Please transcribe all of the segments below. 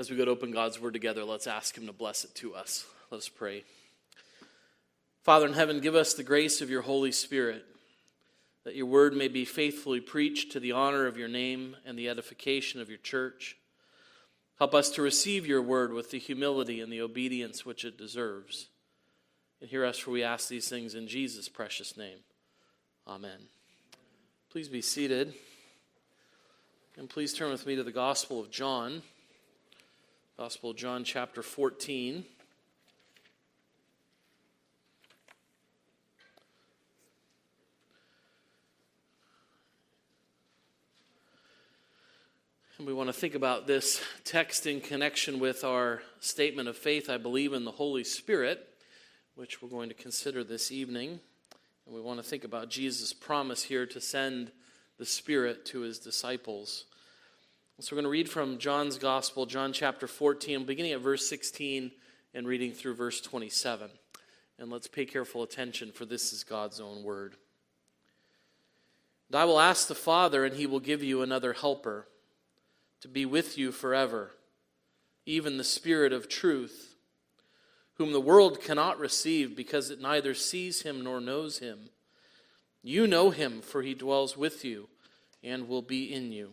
As we go to open God's word together, let's ask Him to bless it to us. Let's pray. Father in heaven, give us the grace of your Holy Spirit, that your word may be faithfully preached to the honor of your name and the edification of your church. Help us to receive your word with the humility and the obedience which it deserves. And hear us, for we ask these things in Jesus' precious name. Amen. Please be seated. And please turn with me to the Gospel of John. Gospel of John, chapter 14. And we want to think about this text in connection with our statement of faith I believe in the Holy Spirit, which we're going to consider this evening. And we want to think about Jesus' promise here to send the Spirit to his disciples. So we're going to read from John's Gospel, John chapter 14, beginning at verse 16 and reading through verse 27. And let's pay careful attention, for this is God's own word. And I will ask the Father, and he will give you another helper to be with you forever, even the Spirit of truth, whom the world cannot receive because it neither sees him nor knows him. You know him, for he dwells with you and will be in you.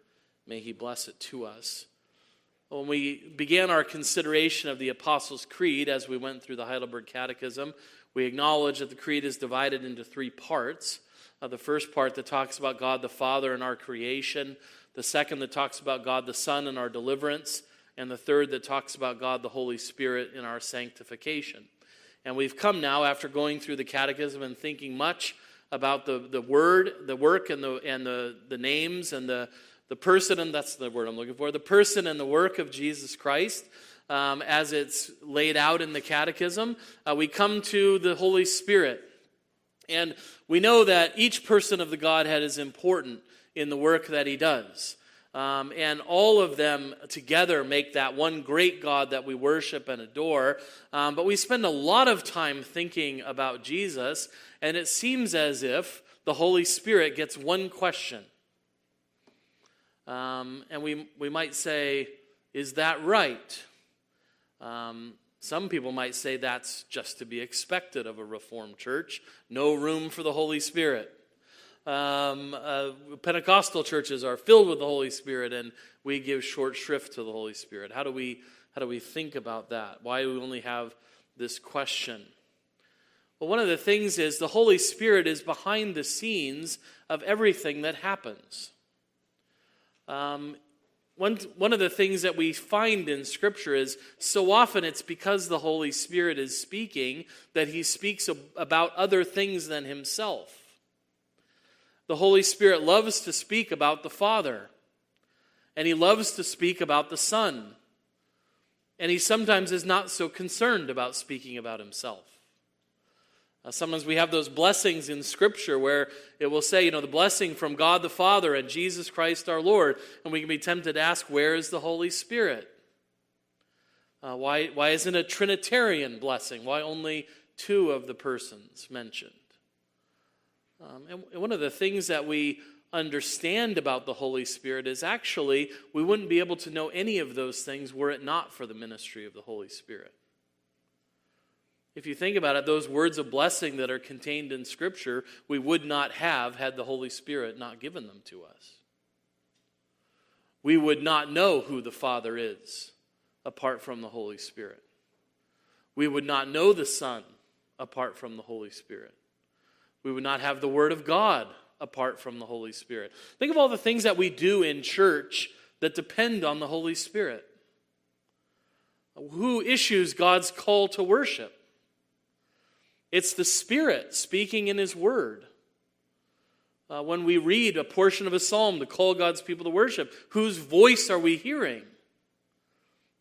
May He bless it to us. When we began our consideration of the Apostles' Creed as we went through the Heidelberg Catechism, we acknowledge that the Creed is divided into three parts. Uh, the first part that talks about God the Father and our creation, the second that talks about God the Son and our deliverance, and the third that talks about God the Holy Spirit in our sanctification. And we've come now, after going through the Catechism and thinking much about the, the word, the work, and, the, and the, the names, and the, the person, and that's the word I'm looking for, the person and the work of Jesus Christ um, as it's laid out in the Catechism, uh, we come to the Holy Spirit. And we know that each person of the Godhead is important in the work that he does. Um, and all of them together make that one great God that we worship and adore. Um, but we spend a lot of time thinking about Jesus, and it seems as if the Holy Spirit gets one question. Um, and we, we might say, Is that right? Um, some people might say that's just to be expected of a Reformed church. No room for the Holy Spirit. Um, uh, Pentecostal churches are filled with the Holy Spirit, and we give short shrift to the Holy Spirit. How do we how do we think about that? Why do we only have this question? Well, one of the things is the Holy Spirit is behind the scenes of everything that happens. Um, one, one of the things that we find in Scripture is so often it's because the Holy Spirit is speaking that he speaks about other things than himself. The Holy Spirit loves to speak about the Father, and he loves to speak about the Son, and he sometimes is not so concerned about speaking about himself. Uh, sometimes we have those blessings in Scripture where it will say, you know, the blessing from God the Father and Jesus Christ our Lord. And we can be tempted to ask, where is the Holy Spirit? Uh, why, why isn't a Trinitarian blessing? Why only two of the persons mentioned? Um, and one of the things that we understand about the Holy Spirit is actually we wouldn't be able to know any of those things were it not for the ministry of the Holy Spirit. If you think about it, those words of blessing that are contained in Scripture, we would not have had the Holy Spirit not given them to us. We would not know who the Father is apart from the Holy Spirit. We would not know the Son apart from the Holy Spirit. We would not have the Word of God apart from the Holy Spirit. Think of all the things that we do in church that depend on the Holy Spirit. Who issues God's call to worship? It's the Spirit speaking in His Word. Uh, when we read a portion of a psalm to call God's people to worship, whose voice are we hearing?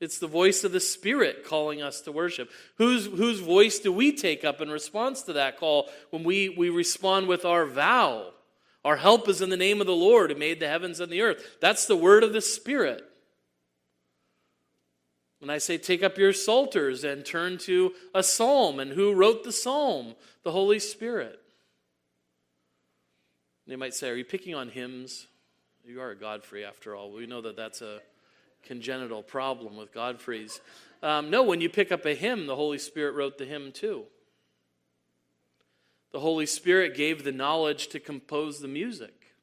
It's the voice of the Spirit calling us to worship. Whose, whose voice do we take up in response to that call when we, we respond with our vow? Our help is in the name of the Lord who made the heavens and the earth. That's the word of the Spirit. When I say take up your psalters and turn to a psalm, and who wrote the psalm? The Holy Spirit. They might say, Are you picking on hymns? You are a Godfrey after all. We know that that's a congenital problem with Godfrey's. Um, no, when you pick up a hymn, the Holy Spirit wrote the hymn too. The Holy Spirit gave the knowledge to compose the music.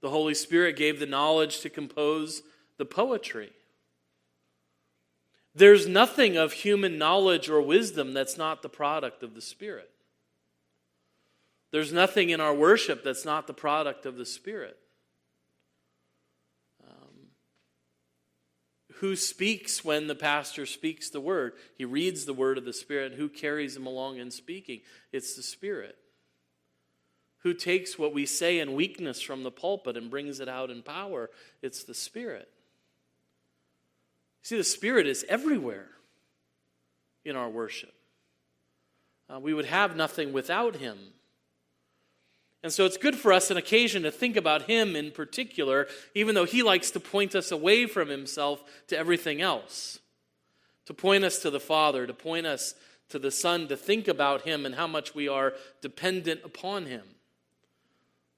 The Holy Spirit gave the knowledge to compose the poetry. There's nothing of human knowledge or wisdom that's not the product of the Spirit. There's nothing in our worship that's not the product of the Spirit. Um, who speaks when the pastor speaks the word? He reads the word of the Spirit. Who carries him along in speaking? It's the Spirit. Who takes what we say in weakness from the pulpit and brings it out in power? It's the Spirit. See, the Spirit is everywhere in our worship. Uh, we would have nothing without Him. And so it's good for us an occasion to think about him in particular, even though he likes to point us away from himself to everything else. To point us to the Father, to point us to the Son, to think about him and how much we are dependent upon him.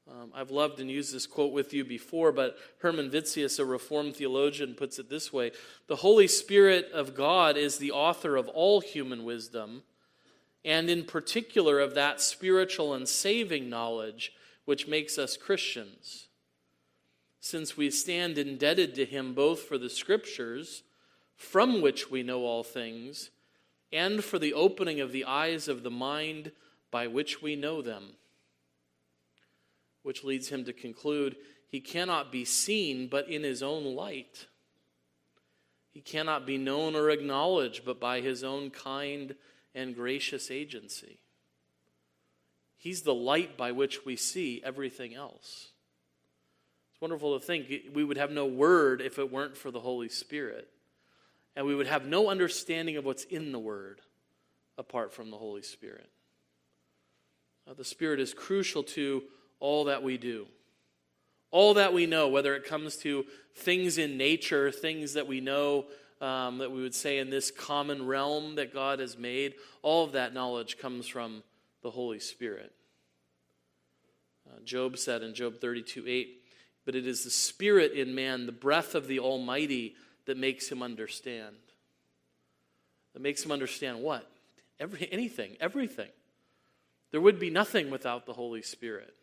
Um, I've loved and used this quote with you before, but Herman Witsius, a Reformed theologian, puts it this way The Holy Spirit of God is the author of all human wisdom and in particular of that spiritual and saving knowledge which makes us Christians. Since we stand indebted to him both for the scriptures, from which we know all things, and for the opening of the eyes of the mind by which we know them. Which leads him to conclude he cannot be seen but in his own light. He cannot be known or acknowledged but by his own kind and gracious agency. He's the light by which we see everything else. It's wonderful to think we would have no word if it weren't for the Holy Spirit. And we would have no understanding of what's in the word apart from the Holy Spirit. The Spirit is crucial to all that we do. All that we know, whether it comes to things in nature, things that we know um, that we would say in this common realm that God has made, all of that knowledge comes from the Holy Spirit. Uh, Job said in Job 32 8, but it is the Spirit in man, the breath of the Almighty, that makes him understand. That makes him understand what? Every, anything, everything. There would be nothing without the Holy Spirit.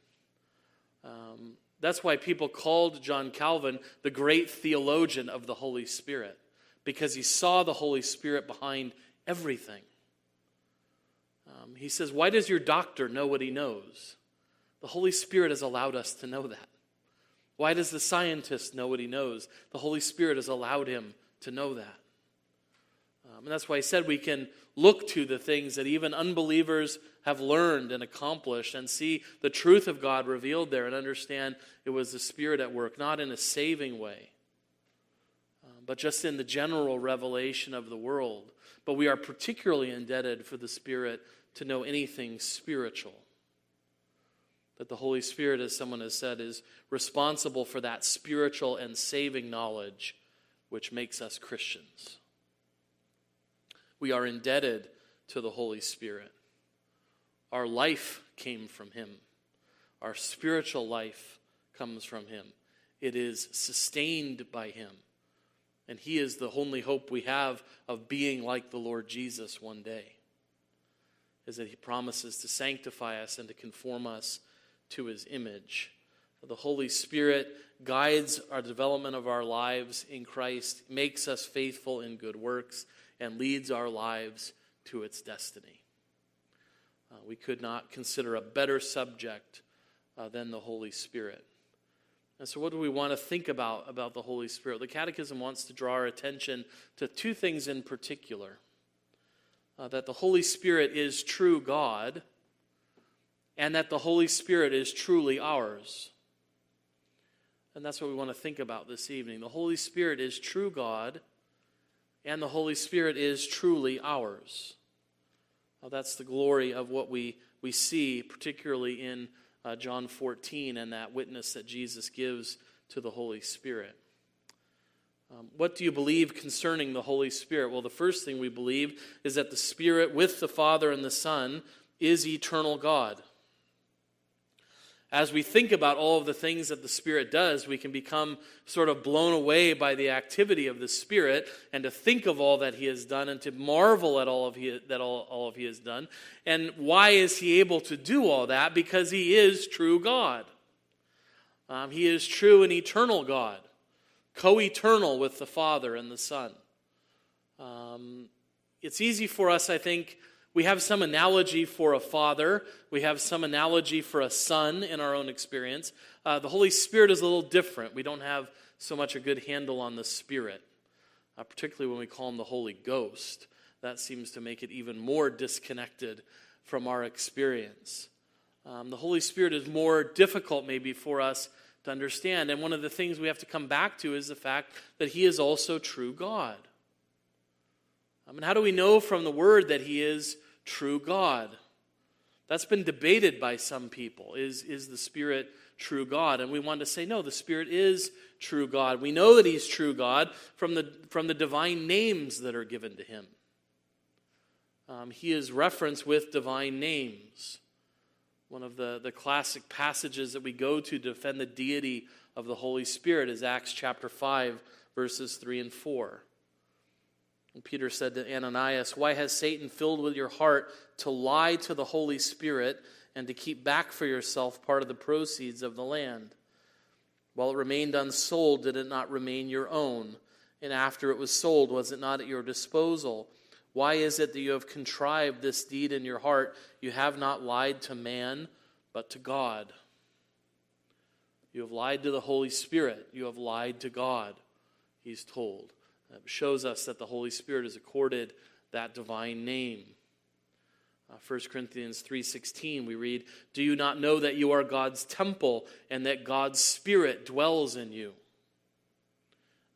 Um, that's why people called John Calvin the great theologian of the Holy Spirit because he saw the Holy Spirit behind everything. Um, he says, Why does your doctor know what he knows? The Holy Spirit has allowed us to know that. Why does the scientist know what he knows? The Holy Spirit has allowed him to know that. And that's why I said we can look to the things that even unbelievers have learned and accomplished and see the truth of God revealed there and understand it was the Spirit at work, not in a saving way, uh, but just in the general revelation of the world. But we are particularly indebted for the Spirit to know anything spiritual. That the Holy Spirit, as someone has said, is responsible for that spiritual and saving knowledge which makes us Christians. We are indebted to the Holy Spirit. Our life came from Him, our spiritual life comes from Him. It is sustained by Him. And He is the only hope we have of being like the Lord Jesus one day. Is that He promises to sanctify us and to conform us to His image. The Holy Spirit guides our development of our lives in Christ, makes us faithful in good works, and leads our lives to its destiny. Uh, we could not consider a better subject uh, than the Holy Spirit. And so, what do we want to think about about the Holy Spirit? The Catechism wants to draw our attention to two things in particular uh, that the Holy Spirit is true God, and that the Holy Spirit is truly ours. And that's what we want to think about this evening. The Holy Spirit is true God, and the Holy Spirit is truly ours. Now, that's the glory of what we, we see, particularly in uh, John 14 and that witness that Jesus gives to the Holy Spirit. Um, what do you believe concerning the Holy Spirit? Well, the first thing we believe is that the Spirit, with the Father and the Son, is eternal God as we think about all of the things that the Spirit does, we can become sort of blown away by the activity of the Spirit and to think of all that He has done and to marvel at all of he, that all, all of He has done. And why is He able to do all that? Because He is true God. Um, he is true and eternal God, co eternal with the Father and the Son. Um, it's easy for us, I think we have some analogy for a father, we have some analogy for a son in our own experience. Uh, the Holy Spirit is a little different. We don't have so much a good handle on the Spirit, uh, particularly when we call him the Holy Ghost. That seems to make it even more disconnected from our experience. Um, the Holy Spirit is more difficult, maybe, for us to understand. And one of the things we have to come back to is the fact that He is also true God. I mean, how do we know from the Word that He is true God? That's been debated by some people. Is, is the Spirit true God? And we want to say, no, the Spirit is true God. We know that He's true God from the, from the divine names that are given to Him. Um, he is referenced with divine names. One of the, the classic passages that we go to defend the deity of the Holy Spirit is Acts chapter 5, verses 3 and 4. And Peter said to Ananias, Why has Satan filled with your heart to lie to the Holy Spirit and to keep back for yourself part of the proceeds of the land? While it remained unsold, did it not remain your own? And after it was sold, was it not at your disposal? Why is it that you have contrived this deed in your heart? You have not lied to man, but to God. You have lied to the Holy Spirit. You have lied to God, he's told shows us that the Holy Spirit is accorded that divine name. Uh, 1 Corinthians 3:16 we read, "Do you not know that you are God's temple and that God's spirit dwells in you?"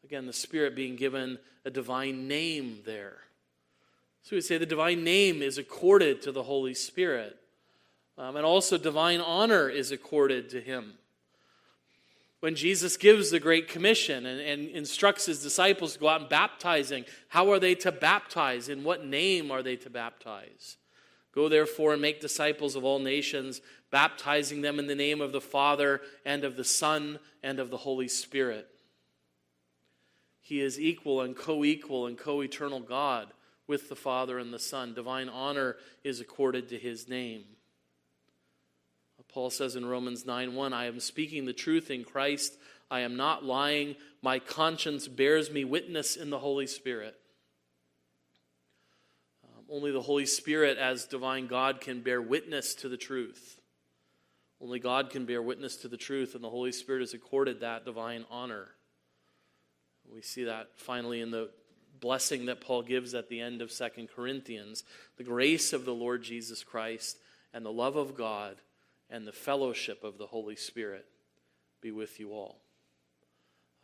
Again, the spirit being given a divine name there. So we say the divine name is accorded to the Holy Spirit. Um, and also divine honor is accorded to him when Jesus gives the Great Commission and, and, instructs his disciples to go out and baptizing, how are they to baptize? In what name are they to baptize? Go therefore and make disciples of all nations, baptizing them in the name of the Father and of the Son and of the Holy Spirit. He is equal and co equal and co eternal God with the Father and the Son. Divine honor is accorded to his name. Paul says in Romans 9 1, I am speaking the truth in Christ. I am not lying. My conscience bears me witness in the Holy Spirit. Um, only the Holy Spirit, as divine God, can bear witness to the truth. Only God can bear witness to the truth, and the Holy Spirit is accorded that divine honor. We see that finally in the blessing that Paul gives at the end of Second Corinthians. The grace of the Lord Jesus Christ and the love of God and the fellowship of the Holy Spirit be with you all.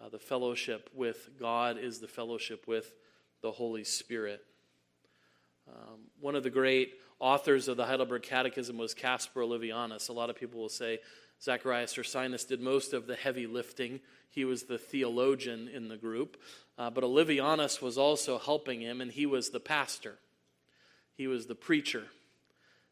Uh, the fellowship with God is the fellowship with the Holy Spirit. Um, one of the great authors of the Heidelberg Catechism was Caspar Olevianus. A lot of people will say Zacharias Ursinus did most of the heavy lifting. He was the theologian in the group. Uh, but Olevianus was also helping him, and he was the pastor. He was the preacher.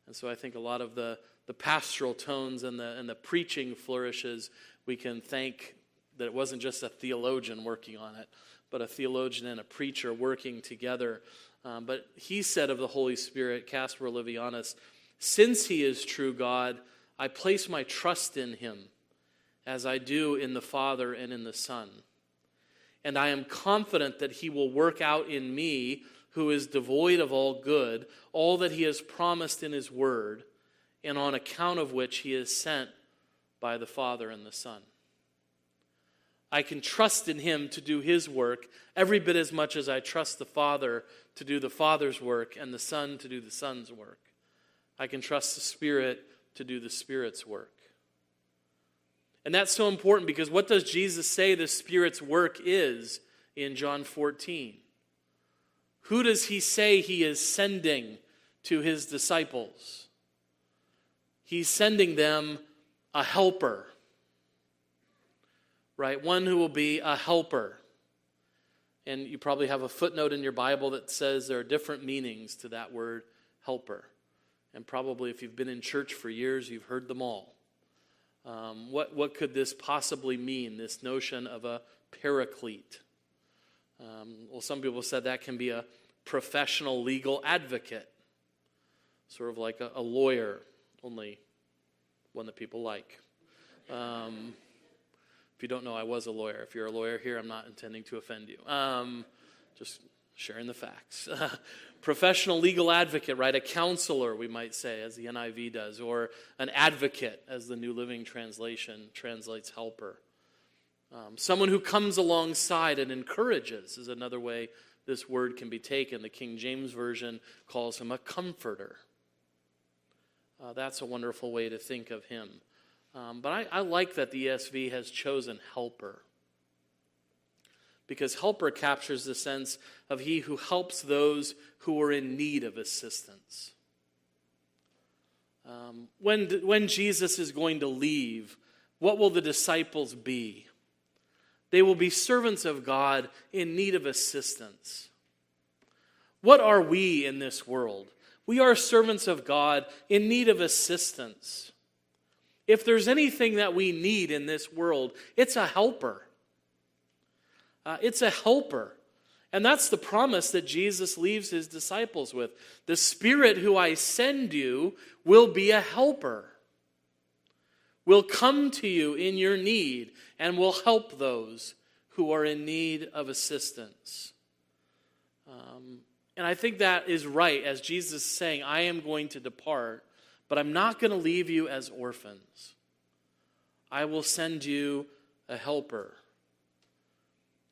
And so I think a lot of the, the pastoral tones and the, and the preaching flourishes, we can thank that it wasn't just a theologian working on it, but a theologian and a preacher working together. Um, but he said of the Holy Spirit, Caspar Olevianus, since he is true God, I place my trust in him as I do in the Father and in the Son. And I am confident that he will work out in me, who is devoid of all good, all that he has promised in his word, and on account of which he is sent by the Father and the Son. I can trust in him to do his work every bit as much as I trust the Father to do the Father's work and the Son to do the Son's work. I can trust the Spirit to do the Spirit's work. And that's so important because what does Jesus say the Spirit's work is in John 14? Who does he say he is sending to his disciples? He's sending them a helper right? One who will be a helper. And you probably have a footnote in your Bible that says there are different meanings to that word helper. And probably if you've been in church for years, you've heard them all. Um, what, what could this possibly mean, this notion of a paraclete? Um, well, some people said that can be a professional legal advocate, sort of like a, a lawyer, only one that people like. Um, if you don't know, I was a lawyer. If you're a lawyer here, I'm not intending to offend you. Um, just sharing the facts. Professional legal advocate, right? A counselor, we might say, as the NIV does, or an advocate, as the New Living Translation translates helper. Um, someone who comes alongside and encourages is another way this word can be taken. The King James Version calls him a comforter. Uh, that's a wonderful way to think of him. Um, but I, I like that the ESV has chosen helper because helper captures the sense of he who helps those who are in need of assistance. Um, when, when Jesus is going to leave, what will the disciples be? They will be servants of God in need of assistance. What are we in this world? We are servants of God in need of assistance. If there's anything that we need in this world, it's a helper. Uh, it's a helper. And that's the promise that Jesus leaves his disciples with. The Spirit who I send you will be a helper, will come to you in your need, and will help those who are in need of assistance. Um, and I think that is right, as Jesus is saying, I am going to depart but I'm not going to leave you as orphans. I will send you a helper.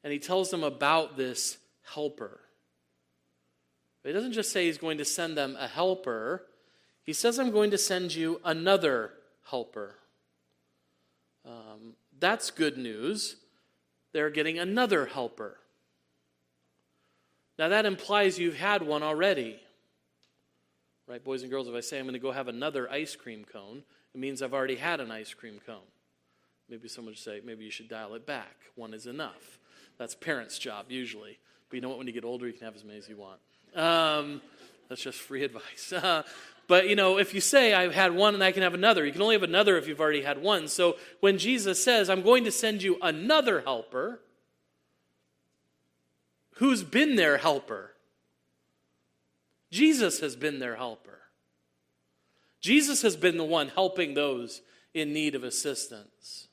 And he tells them about this helper. But he doesn't just say he's going to send them a helper, he says, I'm going to send you another helper. Um, that's good news. They're getting another helper. Now, that implies you've had one already. Right, boys and girls, if I say I'm going to go have another ice cream cone, it means I've already had an ice cream cone. Maybe someone should say, maybe you should dial it back. One is enough. That's parents' job, usually. But you know what? When you get older, you can have as many as you want. Um, that's just free advice. Uh, but, you know, if you say, I've had one and I can have another, you can only have another if you've already had one. So when Jesus says, I'm going to send you another helper, who's been their helper? Jesus has been their helper. Jesus has been the one helping those in need of assistance.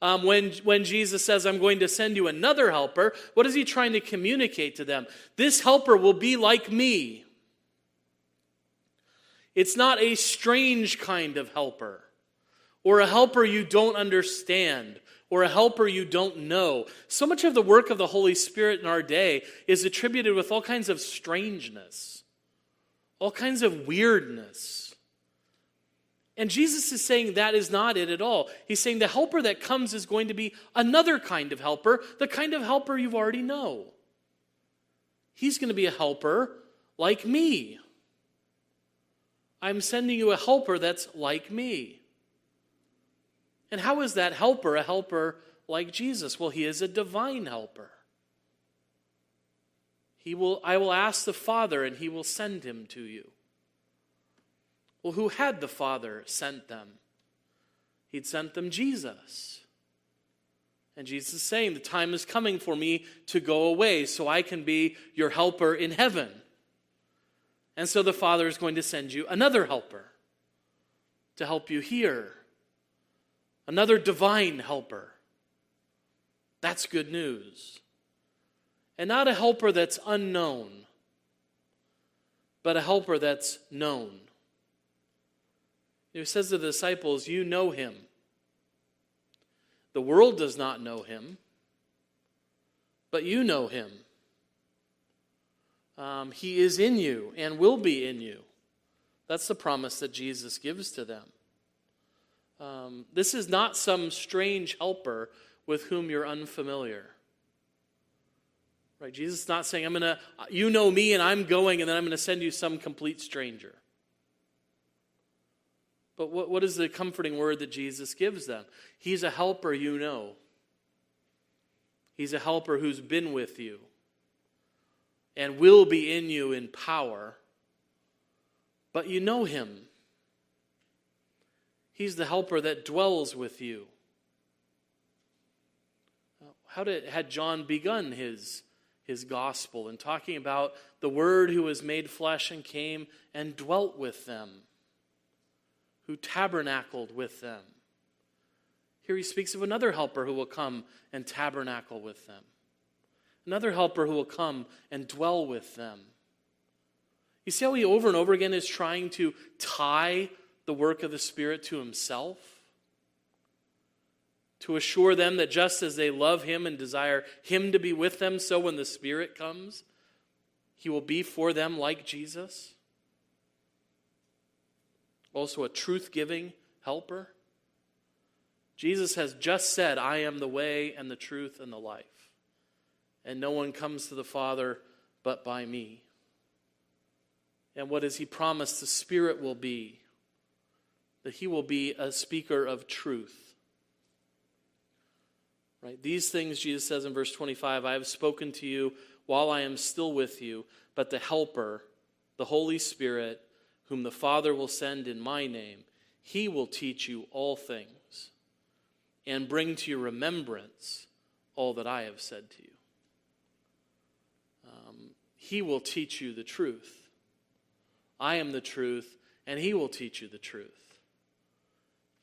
Um, when, when Jesus says, I'm going to send you another helper, what is he trying to communicate to them? This helper will be like me. It's not a strange kind of helper, or a helper you don't understand, or a helper you don't know. So much of the work of the Holy Spirit in our day is attributed with all kinds of strangeness, all kinds of weirdness. And Jesus is saying that is not it at all. He's saying the helper that comes is going to be another kind of helper, the kind of helper you already know. He's going to be a helper like me. I'm sending you a helper that's like me. And how is that helper a helper like Jesus? Well, he is a divine helper. He will, I will ask the Father, and he will send him to you. Well, who had the Father sent them? He'd sent them Jesus. And Jesus is saying, The time is coming for me to go away so I can be your helper in heaven. And so the Father is going to send you another helper to help you here, another divine helper. That's good news. And not a helper that's unknown, but a helper that's known. He says to the disciples, You know him. The world does not know him, but you know him. Um, he is in you and will be in you. That's the promise that Jesus gives to them. Um, this is not some strange helper with whom you're unfamiliar. Right? Jesus is not saying, I'm going to, you know me and I'm going and then I'm going to send you some complete stranger. But what, what is the comforting word that Jesus gives them? He's a helper you know. He's a helper who's been with you and will be in you in power, but you know him. He's the helper that dwells with you. Uh, how did, had John begun his, his gospel in talking about the Word who was made flesh and came and dwelt with them, who tabernacled with them? Here he speaks of another helper who will come and tabernacle with them another helper who will come and dwell with them. You see how he over and over again is trying to tie the work of the Spirit to himself? To assure them that just as they love him and desire him to be with them, so when the Spirit comes, he will be for them like Jesus. Also, a truth giving helper. Jesus has just said, I am the way and the truth and the life and no one comes to the Father but by me. And what does he promise the Spirit will be? That he will be a speaker of truth. Right? These things, Jesus says in verse 25, I have spoken to you while I am still with you, but the Helper, the Holy Spirit, whom the Father will send in my name, he will teach you all things and bring to your remembrance all that I have said to you. Um, he will teach you the truth. I am the truth, and He will teach you the truth.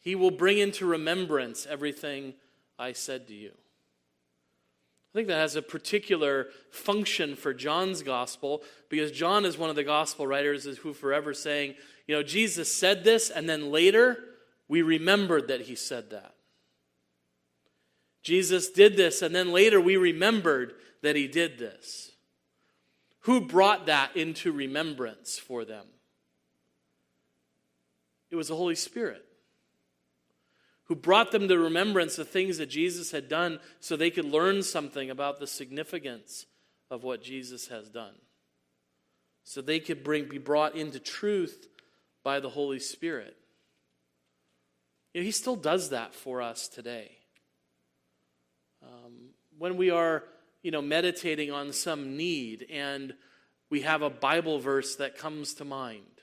He will bring into remembrance everything I said to you. I think that has a particular function for John's gospel because John is one of the gospel writers who forever saying, you know, Jesus said this, and then later we remembered that he said that. Jesus did this, and then later we remembered that he did this. Who brought that into remembrance for them? It was the Holy Spirit who brought them to remembrance the things that Jesus had done so they could learn something about the significance of what Jesus has done. So they could bring, be brought into truth by the Holy Spirit. You know, he still does that for us today. Um, when we are you know, meditating on some need and we have a Bible verse that comes to mind.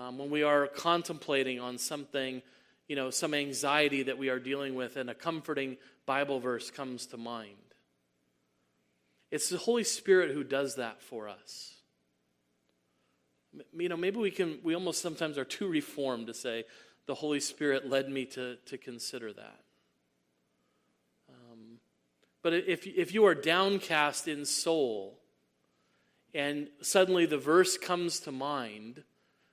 Um, when we are contemplating on something, you know, some anxiety that we are dealing with, and a comforting Bible verse comes to mind. It's the Holy Spirit who does that for us. You know, maybe we can, we almost sometimes are too reformed to say, the Holy Spirit led me to, to consider that. But if, if you are downcast in soul, and suddenly the verse comes to mind,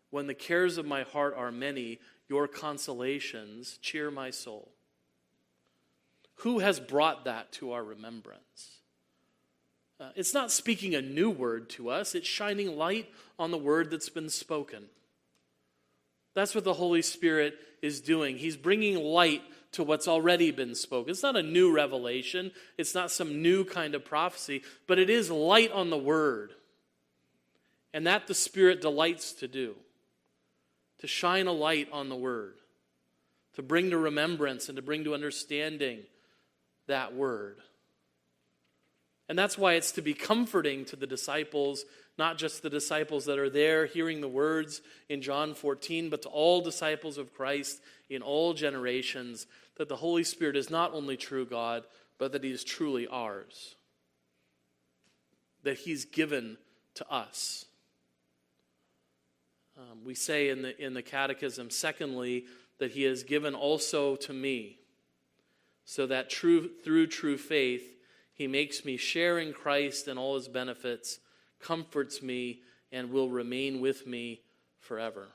when the cares of my heart are many, your consolations cheer my soul. Who has brought that to our remembrance? Uh, it's not speaking a new word to us, it's shining light on the word that's been spoken. That's what the Holy Spirit is doing. He's bringing light to what's already been spoken. It's not a new revelation, it's not some new kind of prophecy, but it is light on the word. And that the Spirit delights to do to shine a light on the Word, to bring to remembrance and to bring to understanding that Word. And that's why it's to be comforting to the disciples, not just the disciples that are there hearing the words in John 14, but to all disciples of Christ in all generations, that the Holy Spirit is not only true God, but that He is truly ours. That He's given to us. Um, we say in the, in the Catechism, secondly, that He has given also to me, so that true, through true faith, he makes me share in Christ and all his benefits, comforts me, and will remain with me forever.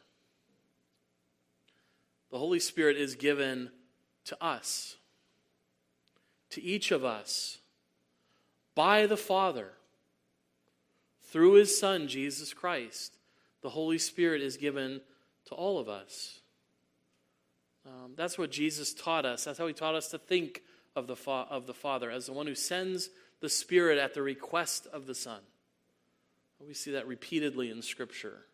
The Holy Spirit is given to us, to each of us, by the Father, through his Son, Jesus Christ. The Holy Spirit is given to all of us. Um, that's what Jesus taught us. That's how he taught us to think of the, fa- of the Father, as the one who sends the Spirit at the request of the Son. We see that repeatedly in Scripture.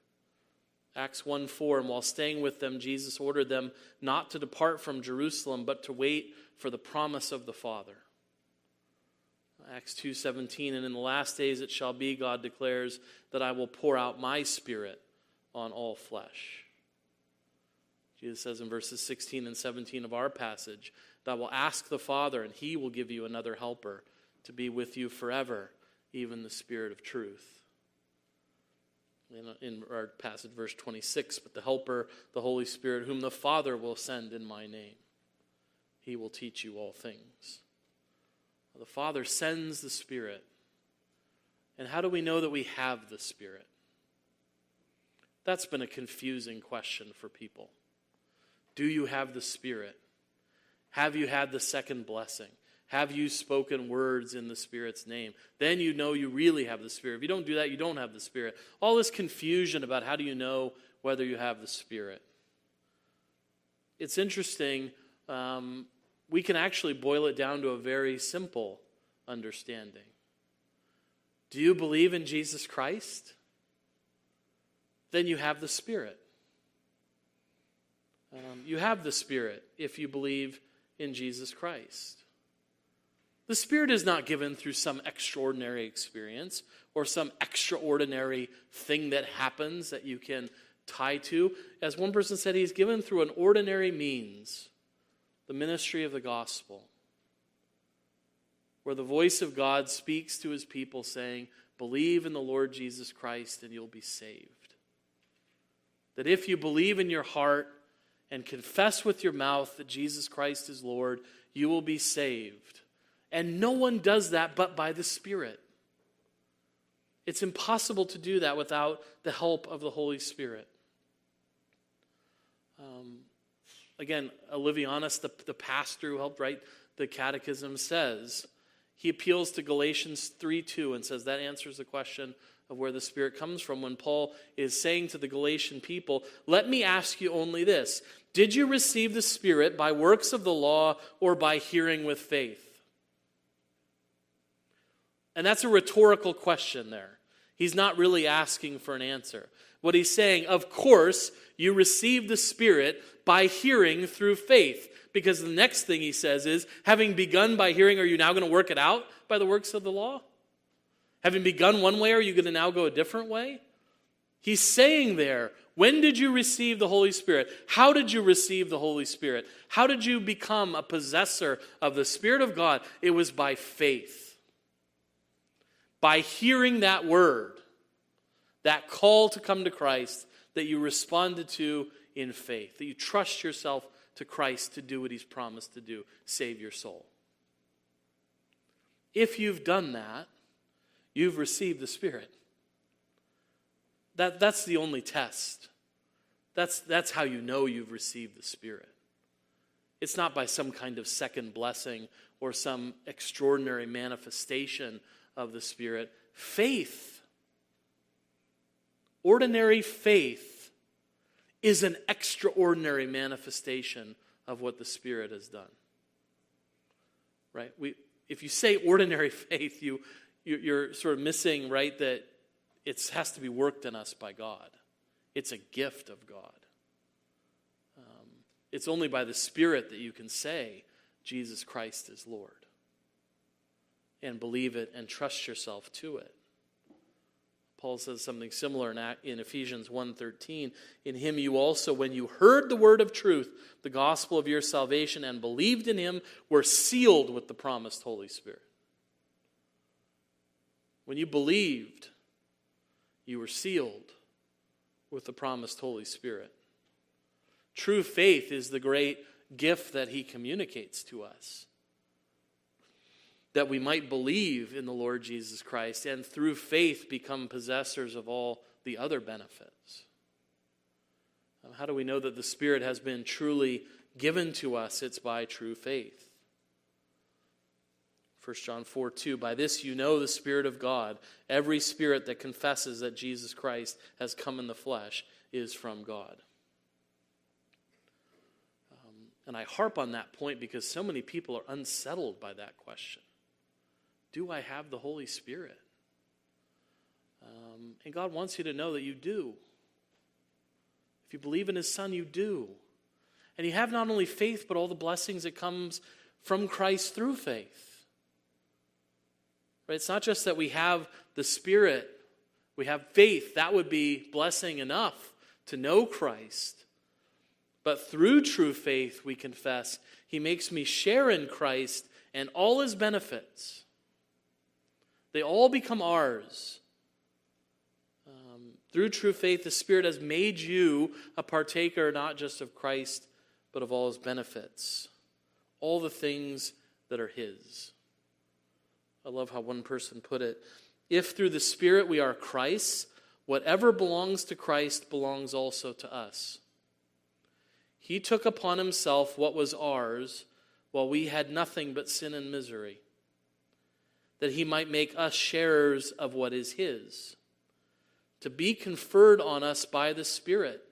Acts 1 4, and while staying with them, Jesus ordered them not to depart from Jerusalem, but to wait for the promise of the Father. Acts 2:17 and in the last days it shall be God declares that I will pour out my spirit on all flesh. Jesus says in verses 16 and 17 of our passage, that will ask the Father, and he will give you another helper to be with you forever, even the Spirit of truth. In, in our passage, verse 26, but the Helper, the Holy Spirit, whom the Father will send in my name, he will teach you all things. The Father sends the Spirit. And how do we know that we have the Spirit? That's been a confusing question for people. Do you have the Spirit? Have you had the second blessing? Have you spoken words in the Spirit's name? Then you know you really have the Spirit. If you don't do that, you don't have the Spirit. All this confusion about how do you know whether you have the Spirit. It's interesting. Um, we can actually boil it down to a very simple understanding. Do you believe in Jesus Christ? Then you have the Spirit. Um, you have the Spirit if you believe in Jesus Christ. The Spirit is not given through some extraordinary experience or some extraordinary thing that happens that you can tie to. As one person said, He's given through an ordinary means the ministry of the gospel, where the voice of God speaks to His people, saying, Believe in the Lord Jesus Christ and you'll be saved. That if you believe in your heart and confess with your mouth that Jesus Christ is Lord, you will be saved. And no one does that but by the Spirit. It's impossible to do that without the help of the Holy Spirit. Um, again, Olevianus, the, the pastor who helped write the catechism, says, he appeals to Galatians 3 2 and says that answers the question of where the Spirit comes from when Paul is saying to the Galatian people, Let me ask you only this Did you receive the Spirit by works of the law or by hearing with faith? And that's a rhetorical question there. He's not really asking for an answer. What he's saying, of course, you receive the Spirit by hearing through faith. Because the next thing he says is, having begun by hearing, are you now going to work it out by the works of the law? Having begun one way, are you going to now go a different way? He's saying there, when did you receive the Holy Spirit? How did you receive the Holy Spirit? How did you become a possessor of the Spirit of God? It was by faith. By hearing that word, that call to come to Christ that you responded to in faith, that you trust yourself to Christ to do what He's promised to do save your soul. If you've done that, you've received the Spirit. That, that's the only test. That's, that's how you know you've received the Spirit. It's not by some kind of second blessing or some extraordinary manifestation of the Spirit. Faith, ordinary faith, is an extraordinary manifestation of what the Spirit has done. Right? We, if you say ordinary faith, you, you're sort of missing, right, that it has to be worked in us by God. It's a gift of God. Um, it's only by the Spirit that you can say, Jesus Christ is Lord, and believe it and trust yourself to it. Paul says something similar in, Ephesians 1:13. In him you also when you heard the word of truth, the gospel of your salvation and believed in him were sealed with the promised Holy Spirit. When you believed, you were sealed with the promised Holy Spirit. True faith is the great gift that he communicates to us that we might believe in the Lord Jesus Christ and through faith become possessors of all the other benefits. Um, how do we know that the Spirit has been truly given to us? It's by true faith. 1 John 4 2. By this you know the Spirit of God. Every spirit that confesses that Jesus Christ has come in the flesh is from God. Um, and I harp on that point because so many people are unsettled by that question. Do I have the Holy Spirit? Um, and God wants you to know that you do. If you believe in His Son, you do. And you have not only faith, but all the blessings that comes from Christ through faith. Right? It's not just that we have the Spirit, we have faith. That would be blessing enough to know Christ. But through true faith, we confess, He makes me share in Christ and all His benefits. They all become ours. Um, through true faith, the Spirit has made you a partaker not just of Christ, but of all his benefits, all the things that are his. I love how one person put it. If through the Spirit we are Christ's, whatever belongs to Christ belongs also to us. He took upon himself what was ours while we had nothing but sin and misery that he might make us sharers of what is his, to be conferred on us by the Spirit,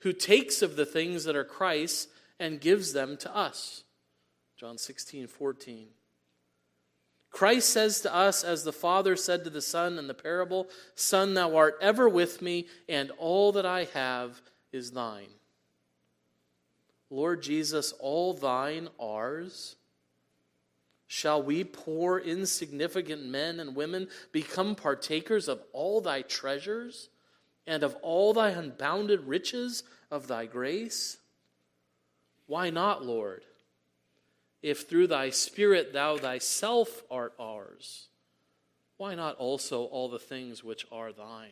who takes of the things that are Christ's and gives them to us. John 16, 14. Christ says to us, as the Father said to the Son in the parable, Son, thou art ever with me, and all that I have is thine. Lord Jesus, all thine, ours Shall we poor, insignificant men and women become partakers of all thy treasures and of all thy unbounded riches of thy grace? Why not, Lord? If through thy Spirit thou thyself art ours, why not also all the things which are thine?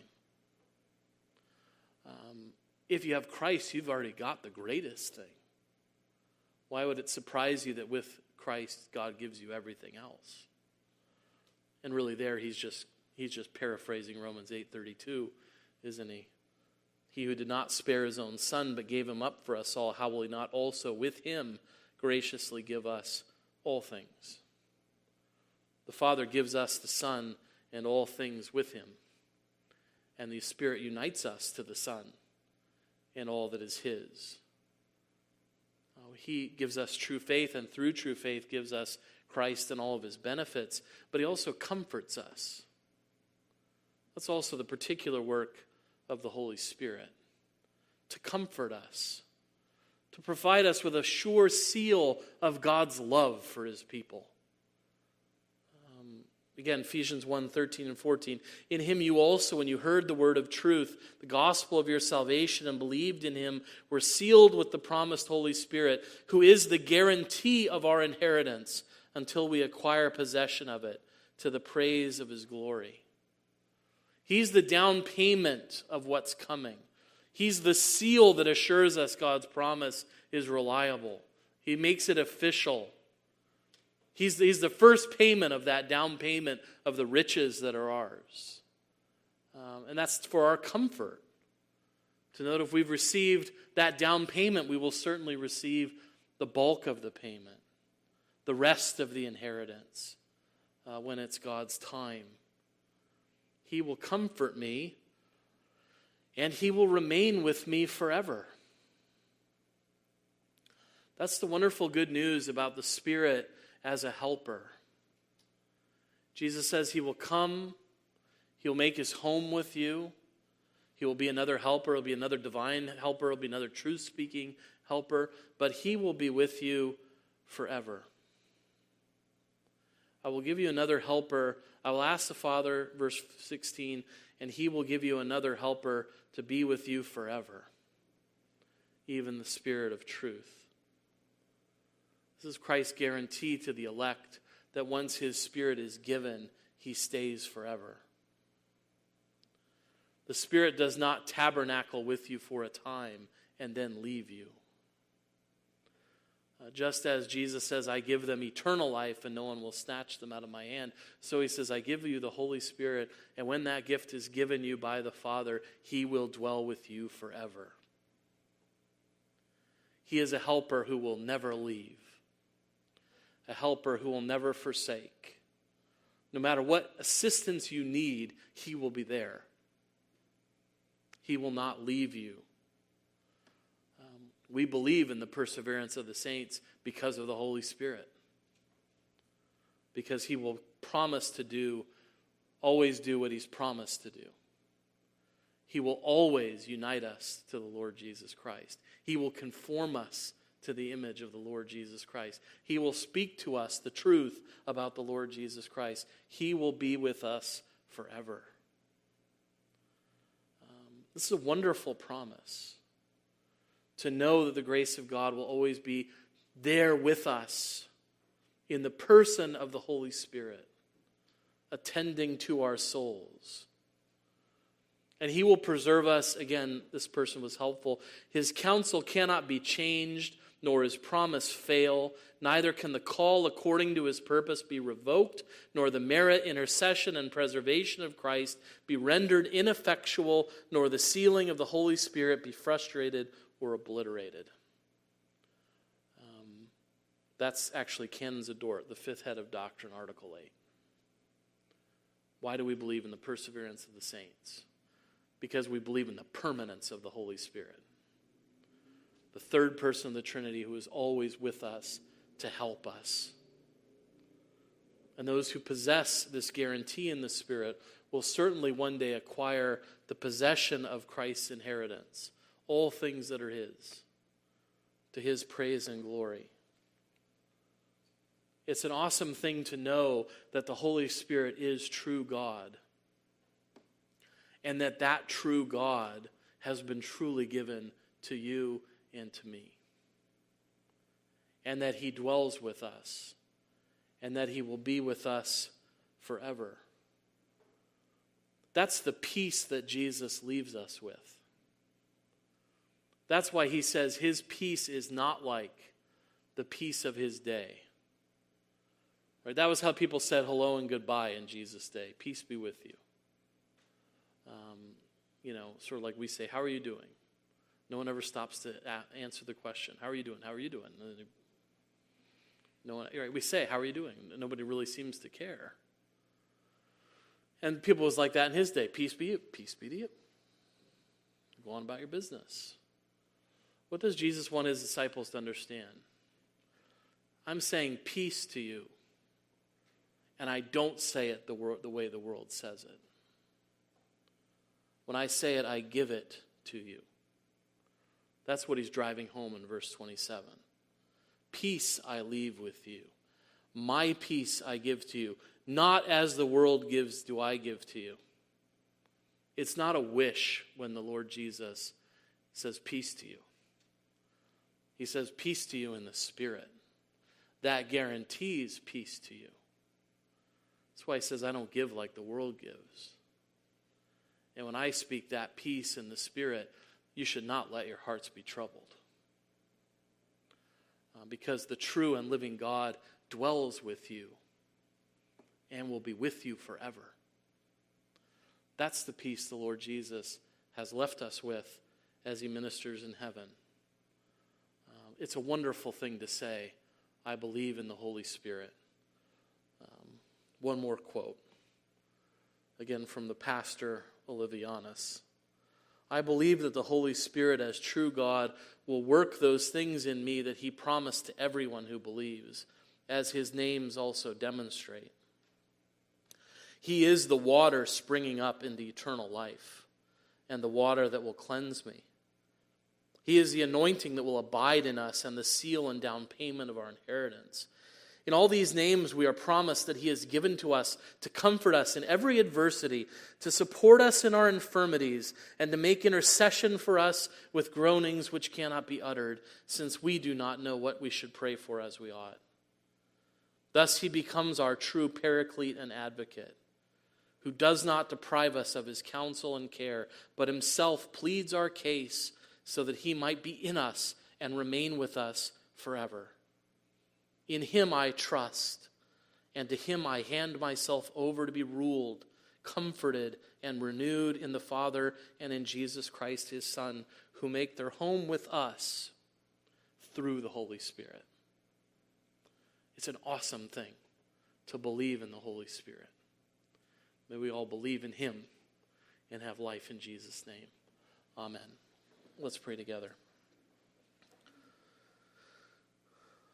Um, if you have Christ, you've already got the greatest thing. Why would it surprise you that with Christ, God gives you everything else. And really there he's just he's just paraphrasing Romans 8:32, isn't he? He who did not spare his own son but gave him up for us all, how will he not also with him graciously give us all things? The Father gives us the Son and all things with him. And the Spirit unites us to the Son and all that is his. He gives us true faith, and through true faith, gives us Christ and all of his benefits, but he also comforts us. That's also the particular work of the Holy Spirit to comfort us, to provide us with a sure seal of God's love for his people. Again, Ephesians 1 13 and 14. In him you also, when you heard the word of truth, the gospel of your salvation, and believed in him, were sealed with the promised Holy Spirit, who is the guarantee of our inheritance until we acquire possession of it to the praise of his glory. He's the down payment of what's coming. He's the seal that assures us God's promise is reliable. He makes it official. He's, he's the first payment of that down payment of the riches that are ours. Um, and that's for our comfort. To that if we've received that down payment, we will certainly receive the bulk of the payment, the rest of the inheritance uh, when it's God's time. He will comfort me, and He will remain with me forever. That's the wonderful good news about the Spirit as a helper. Jesus says he will come, He'll make his home with you. He will be another helper. He'll be another divine helper. He'll be another truth speaking helper. But he will be with you forever. I will give you another helper. I will ask the Father, verse 16, and he will give you another helper to be with you forever, even the Spirit of truth. This is Christ's guarantee to the elect that once his Spirit is given, he stays forever. The Spirit does not tabernacle with you for a time and then leave you. Uh, just as Jesus says, I give them eternal life and no one will snatch them out of my hand, so he says, I give you the Holy Spirit, and when that gift is given you by the Father, he will dwell with you forever. He is a helper who will never leave, a helper who will never forsake. No matter what assistance you need, he will be there. He will not leave you. Um, we believe in the perseverance of the saints because of the Holy Spirit. Because he will promise to do, always do what he's promised to do. He will always unite us to the Lord Jesus Christ. He will conform us to the image of the Lord Jesus Christ. He will speak to us the truth about the Lord Jesus Christ. He will be with us forever. Um, this is a wonderful promise to know that the grace of God will always be there with us in the person of the Holy Spirit, attending to our souls. And he will preserve us. Again, this person was helpful. His counsel cannot be changed, nor his promise fail. Neither can the call according to his purpose be revoked, nor the merit, intercession, and preservation of Christ be rendered ineffectual, nor the sealing of the Holy Spirit be frustrated or obliterated. Um, that's actually Canons of Dort, the fifth head of doctrine, Article 8. Why do we believe in the perseverance of the saints? Because we believe in the permanence of the Holy Spirit. The third person of the Trinity who is always with us to help us. And those who possess this guarantee in the Spirit will certainly one day acquire the possession of Christ's inheritance all things that are His, to His praise and glory. It's an awesome thing to know that the Holy Spirit is true God and that that true God has been truly given to you and to me. And that He dwells with us and that He will be with us forever. That's the peace that Jesus leaves us with. That's why he says his peace is not like the peace of his day. Right? That was how people said hello and goodbye in Jesus' day. Peace be with you. Um, you know, sort of like we say, How are you doing? No one ever stops to answer the question, How are you doing? How are you doing? No one, right, we say, How are you doing? Nobody really seems to care. And people was like that in his day. Peace be you. Peace be to you. Go on about your business. What does Jesus want his disciples to understand? I'm saying peace to you, and I don't say it the, wor- the way the world says it. When I say it, I give it to you. That's what he's driving home in verse 27. Peace I leave with you. My peace I give to you. Not as the world gives, do I give to you. It's not a wish when the Lord Jesus says peace to you. He says, Peace to you in the Spirit. That guarantees peace to you. That's why he says, I don't give like the world gives. And when I speak that peace in the Spirit, you should not let your hearts be troubled. Uh, because the true and living God dwells with you and will be with you forever. That's the peace the Lord Jesus has left us with as he ministers in heaven it's a wonderful thing to say, I believe in the Holy Spirit. Um, one more quote, again from the pastor Olevianus. I believe that the Holy Spirit, as true God, will work those things in me that he promised to everyone who believes, as his names also demonstrate. He is the water springing up into eternal life and the water that will cleanse me. He is the anointing that will abide in us and the seal and down payment of our inheritance. In all these names, we are promised that He has given to us to comfort us in every adversity, to support us in our infirmities, and to make intercession for us with groanings which cannot be uttered, since we do not know what we should pray for as we ought. Thus, He becomes our true paraclete and advocate, who does not deprive us of His counsel and care, but Himself pleads our case so that He might be in us and remain with us forever. In him I trust, and to him I hand myself over to be ruled, comforted, and renewed in the Father and in Jesus Christ his Son, who make their home with us through the Holy Spirit. It's an awesome thing to believe in the Holy Spirit. May we all believe in him and have life in Jesus' name. Amen. Let's pray together.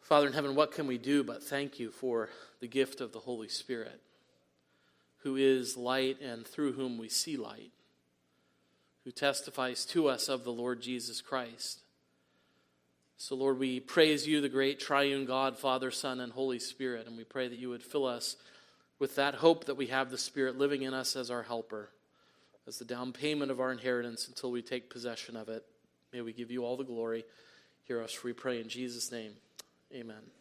Father in heaven, what can we do but thank you for the gift of the Holy Spirit, who is light and through whom we see light, who testifies to us of the Lord Jesus Christ. So, Lord, we praise you, the great triune God, Father, Son, and Holy Spirit, and we pray that you would fill us with that hope that we have the Spirit living in us as our helper, as the down payment of our inheritance until we take possession of it. May we give you all the glory. Hear us, we pray in Jesus' name. Amen.